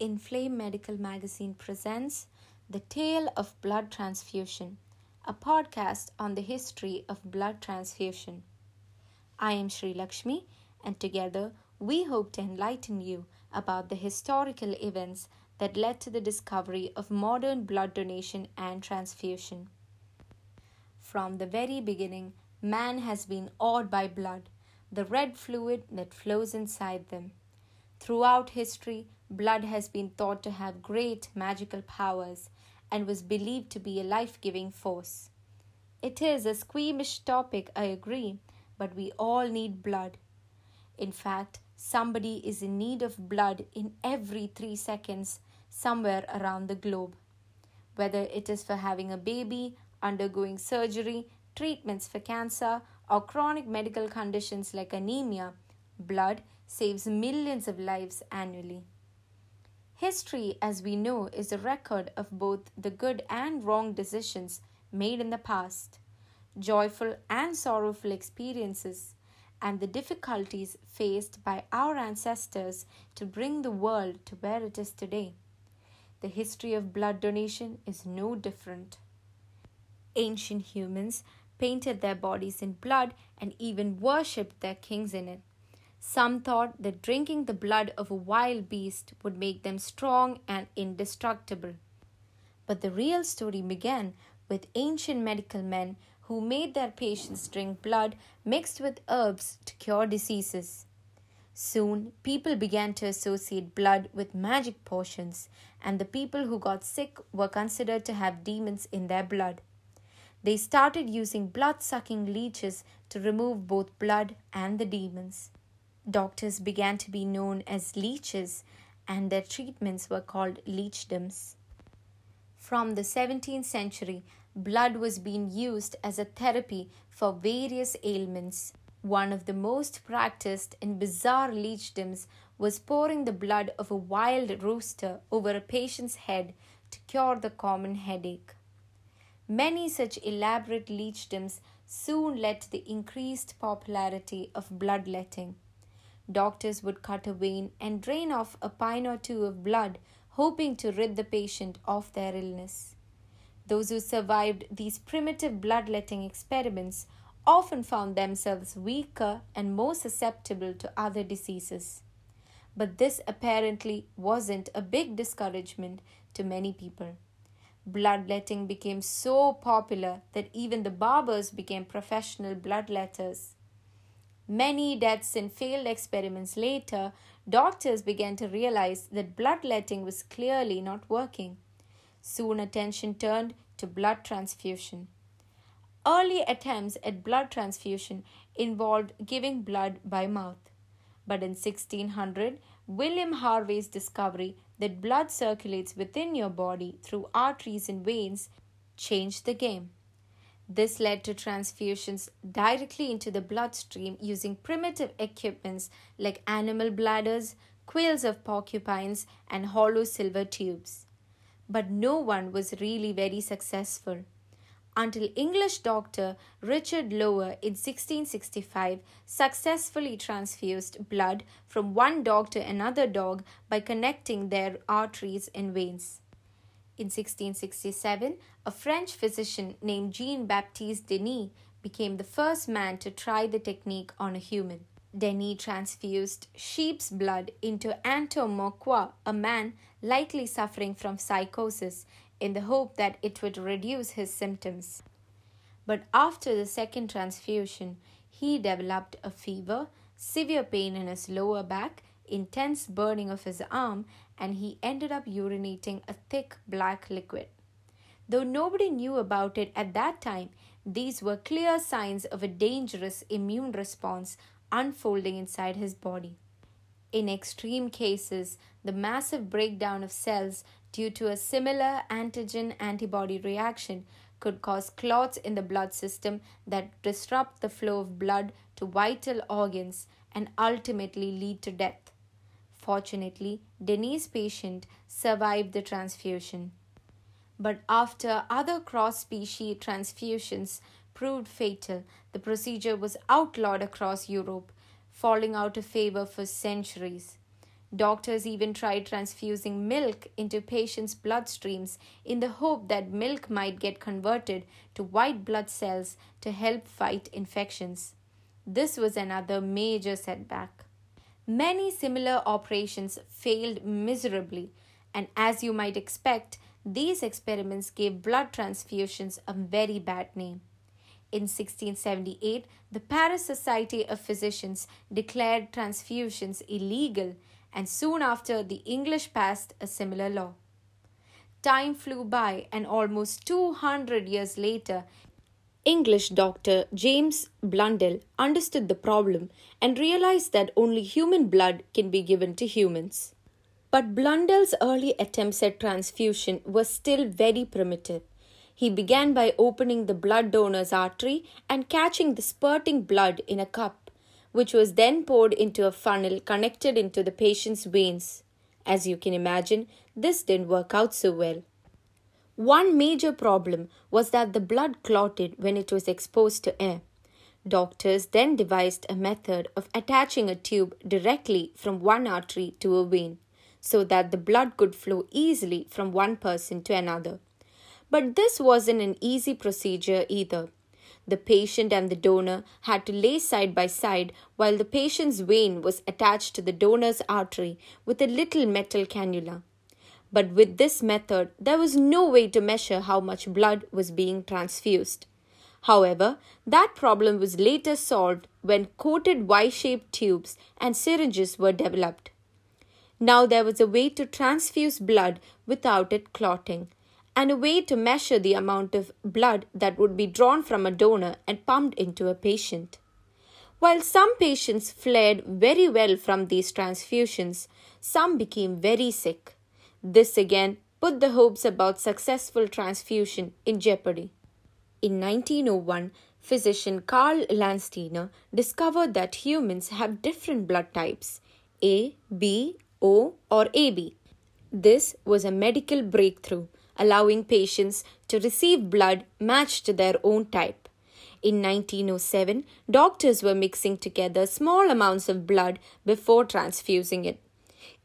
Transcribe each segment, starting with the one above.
Inflame Medical Magazine presents The Tale of Blood Transfusion, a podcast on the history of blood transfusion. I am Sreelakshmi, and together we hope to enlighten you about the historical events that led to the discovery of modern blood donation and transfusion. From the very beginning, man has been awed by blood, the red fluid that flows inside them. Throughout history, blood has been thought to have great magical powers and was believed to be a life giving force. It is a squeamish topic, I agree, but we all need blood. In fact, somebody is in need of blood in every three seconds somewhere around the globe. Whether it is for having a baby, undergoing surgery, treatments for cancer, or chronic medical conditions like anemia, blood saves millions of lives annually. History, as we know, is a record of both the good and wrong decisions made in the past, joyful and sorrowful experiences, and the difficulties faced by our ancestors to bring the world to where it is today. The history of blood donation is no different. Ancient humans painted their bodies in blood and even worshipped their kings in it. Some thought that drinking the blood of a wild beast would make them strong and indestructible. But the real story began with ancient medical men who made their patients drink blood mixed with herbs to cure diseases. Soon, people began to associate blood with magic potions, and the people who got sick were considered to have demons in their blood. They started using blood sucking leeches to remove both blood and the demons. Doctors began to be known as leeches, and their treatments were called leechdoms. From the 17th century, blood was being used as a therapy for various ailments. One of the most practiced and bizarre leechdoms was pouring the blood of a wild rooster over a patient's head to cure the common headache. Many such elaborate leechdoms soon led to the increased popularity of bloodletting. Doctors would cut a vein and drain off a pint or two of blood, hoping to rid the patient of their illness. Those who survived these primitive bloodletting experiments often found themselves weaker and more susceptible to other diseases. But this apparently wasn't a big discouragement to many people. Bloodletting became so popular that even the barbers became professional bloodletters. Many deaths in failed experiments later, doctors began to realize that bloodletting was clearly not working. Soon attention turned to blood transfusion. Early attempts at blood transfusion involved giving blood by mouth. But in 1600, William Harvey's discovery that blood circulates within your body through arteries and veins changed the game. This led to transfusions directly into the bloodstream using primitive equipments like animal bladders, quills of porcupines, and hollow silver tubes. But no one was really very successful until English doctor Richard Lower in 1665 successfully transfused blood from one dog to another dog by connecting their arteries and veins. In 1667, a French physician named Jean Baptiste Denis became the first man to try the technique on a human. Denis transfused sheep's blood into Anton Moquin, a man likely suffering from psychosis, in the hope that it would reduce his symptoms. But after the second transfusion, he developed a fever, severe pain in his lower back, intense burning of his arm, and he ended up urinating a thick black liquid. Though nobody knew about it at that time, these were clear signs of a dangerous immune response unfolding inside his body. In extreme cases, the massive breakdown of cells due to a similar antigen antibody reaction could cause clots in the blood system that disrupt the flow of blood to vital organs and ultimately lead to death. Fortunately, Denis' patient survived the transfusion. But after other cross species transfusions proved fatal, the procedure was outlawed across Europe, falling out of favor for centuries. Doctors even tried transfusing milk into patients' bloodstreams in the hope that milk might get converted to white blood cells to help fight infections. This was another major setback. Many similar operations failed miserably, and as you might expect, these experiments gave blood transfusions a very bad name. In 1678, the Paris Society of Physicians declared transfusions illegal and soon after the English passed a similar law. Time flew by, and almost 200 years later, English doctor James Blundell understood the problem and realized that only human blood can be given to humans. But Blundell's early attempts at transfusion were still very primitive. He began by opening the blood donor's artery and catching the spurting blood in a cup which was then poured into a funnel connected into the patient's veins. As you can imagine, this didn't work out so well. One major problem was that the blood clotted when it was exposed to air. Doctors then devised a method of attaching a tube directly from one artery to a vein so that the blood could flow easily from one person to another. But this wasn't an easy procedure either. The patient and the donor had to lay side by side while the patient's vein was attached to the donor's artery with a little metal cannula. But with this method, there was no way to measure how much blood was being transfused. However, that problem was later solved when coated Y shaped tubes and syringes were developed. Now there was a way to transfuse blood without it clotting, and a way to measure the amount of blood that would be drawn from a donor and pumped into a patient. While some patients fared very well from these transfusions, some became very sick. This again put the hopes about successful transfusion in jeopardy. In 1901, physician Karl Landsteiner discovered that humans have different blood types A, B, O, or AB. This was a medical breakthrough allowing patients to receive blood matched to their own type. In 1907, doctors were mixing together small amounts of blood before transfusing it.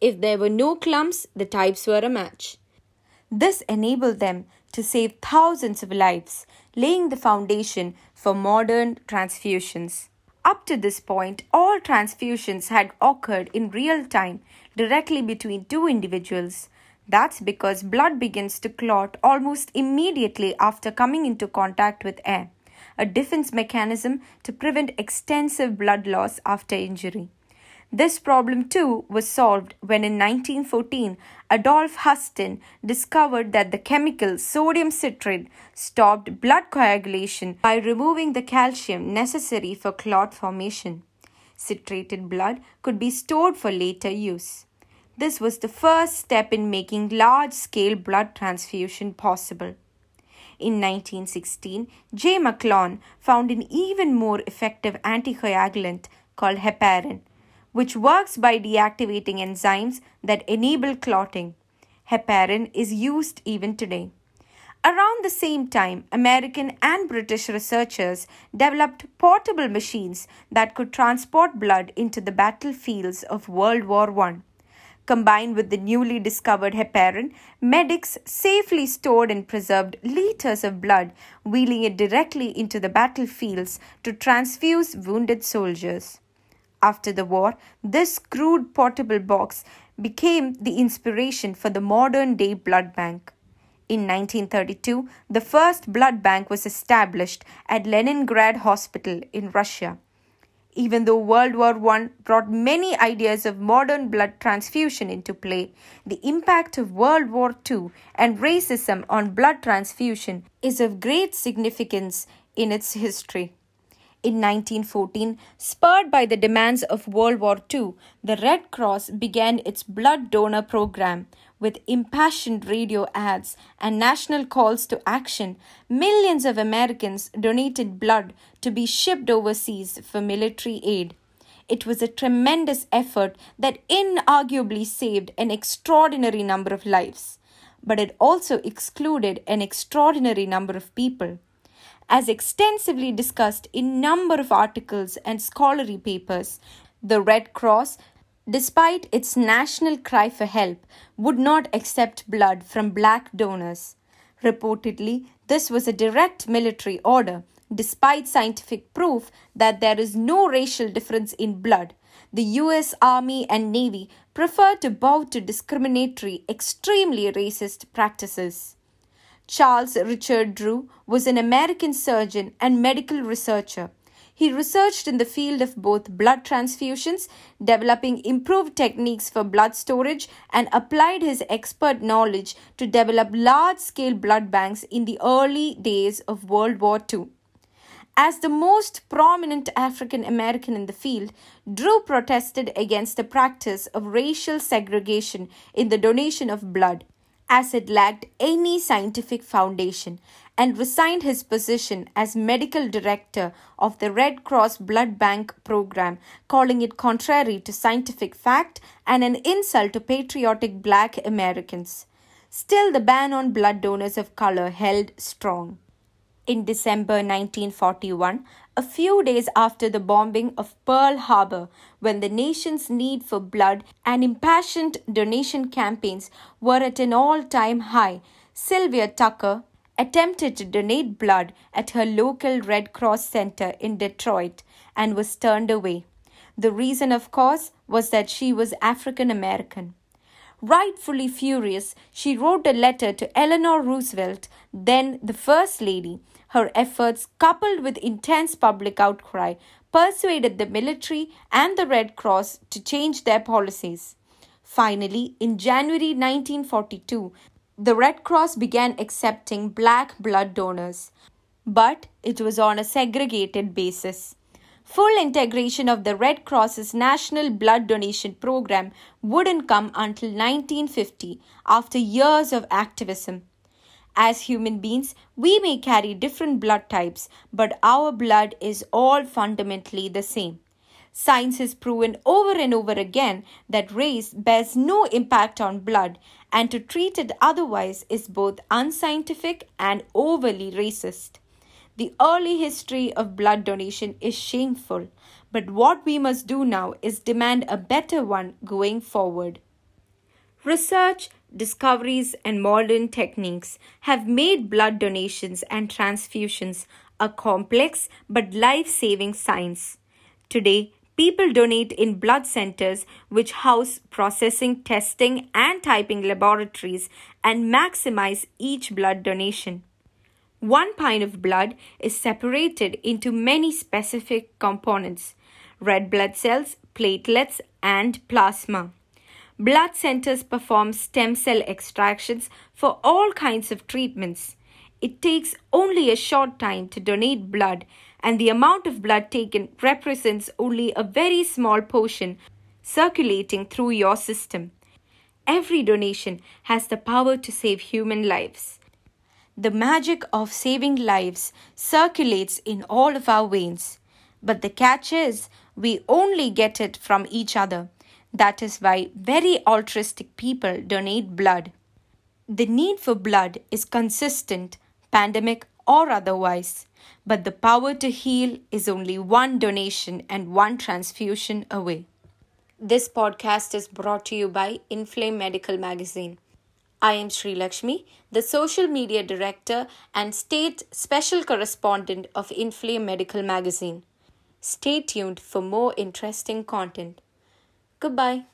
If there were no clumps, the types were a match. This enabled them to save thousands of lives, laying the foundation for modern transfusions. Up to this point, all transfusions had occurred in real time directly between two individuals. That's because blood begins to clot almost immediately after coming into contact with air, a defense mechanism to prevent extensive blood loss after injury. This problem too was solved when in 1914 Adolf Hustin discovered that the chemical sodium citrate stopped blood coagulation by removing the calcium necessary for clot formation. Citrated blood could be stored for later use. This was the first step in making large scale blood transfusion possible. In 1916, J. McLeod found an even more effective anticoagulant called heparin, which works by deactivating enzymes that enable clotting. Heparin is used even today. Around the same time, American and British researchers developed portable machines that could transport blood into the battlefields of World War I. Combined with the newly discovered heparin, medics safely stored and preserved liters of blood, wheeling it directly into the battlefields to transfuse wounded soldiers. After the war, this crude portable box became the inspiration for the modern day blood bank. In 1932, the first blood bank was established at Leningrad Hospital in Russia. Even though World War I brought many ideas of modern blood transfusion into play, the impact of World War II and racism on blood transfusion is of great significance in its history. In 1914, spurred by the demands of World War II, the Red Cross began its blood donor program, with impassioned radio ads and national calls to action, millions of Americans donated blood to be shipped overseas for military aid. It was a tremendous effort that inarguably saved an extraordinary number of lives. but it also excluded an extraordinary number of people. As extensively discussed in number of articles and scholarly papers, the Red Cross, despite its national cry for help, would not accept blood from black donors. Reportedly, this was a direct military order, despite scientific proof that there is no racial difference in blood. The US Army and Navy prefer to bow to discriminatory, extremely racist practices. Charles Richard Drew was an American surgeon and medical researcher. He researched in the field of both blood transfusions, developing improved techniques for blood storage, and applied his expert knowledge to develop large scale blood banks in the early days of World War II. As the most prominent African American in the field, Drew protested against the practice of racial segregation in the donation of blood, as it lacked any scientific foundation, and resigned his position as medical director of the Red Cross Blood Bank program, calling it contrary to scientific fact and an insult to patriotic black Americans. Still, the ban on blood donors of color held strong in December 1941, a few days after the bombing of Pearl Harbor, when the nation's need for blood and impassioned donation campaigns were at an all time high, Sylvia Tucker attempted to donate blood at her local Red Cross center in Detroit and was turned away. The reason, of course, was that she was African American. Rightfully furious, she wrote a letter to Eleanor Roosevelt, then the First Lady, her efforts, coupled with intense public outcry, persuaded the military and the Red Cross to change their policies. Finally, in January 1942, the Red Cross began accepting black blood donors, but it was on a segregated basis. Full integration of the Red Cross's national blood donation program wouldn't come until 1950 after years of activism. As human beings, we may carry different blood types, but our blood is all fundamentally the same. Science has proven over and over again that race bears no impact on blood, and to treat it otherwise is both unscientific and overly racist. The early history of blood donation is shameful, but what we must do now is demand a better one going forward. Research discoveries, and modern techniques have made blood donations and transfusions a complex but life saving science. Today, people donate in blood centers which house processing, testing, and typing laboratories and maximize each blood donation. One pint of blood is separated into many specific components red blood cells, platelets, and plasma. Blood centers perform stem cell extractions for all kinds of treatments. It takes only a short time to donate blood, and the amount of blood taken represents only a very small portion circulating through your system. Every donation has the power to save human lives. The magic of saving lives circulates in all of our veins. But the catch is, we only get it from each other. That is why very altruistic people donate blood. The need for blood is consistent, pandemic or otherwise, but the power to heal is only one donation and one transfusion away. This podcast is brought to you by Inflame Medical Magazine. I am Sreelakshmi, the social media director and state special correspondent of Inflame Medical Magazine. Stay tuned for more interesting content. Goodbye.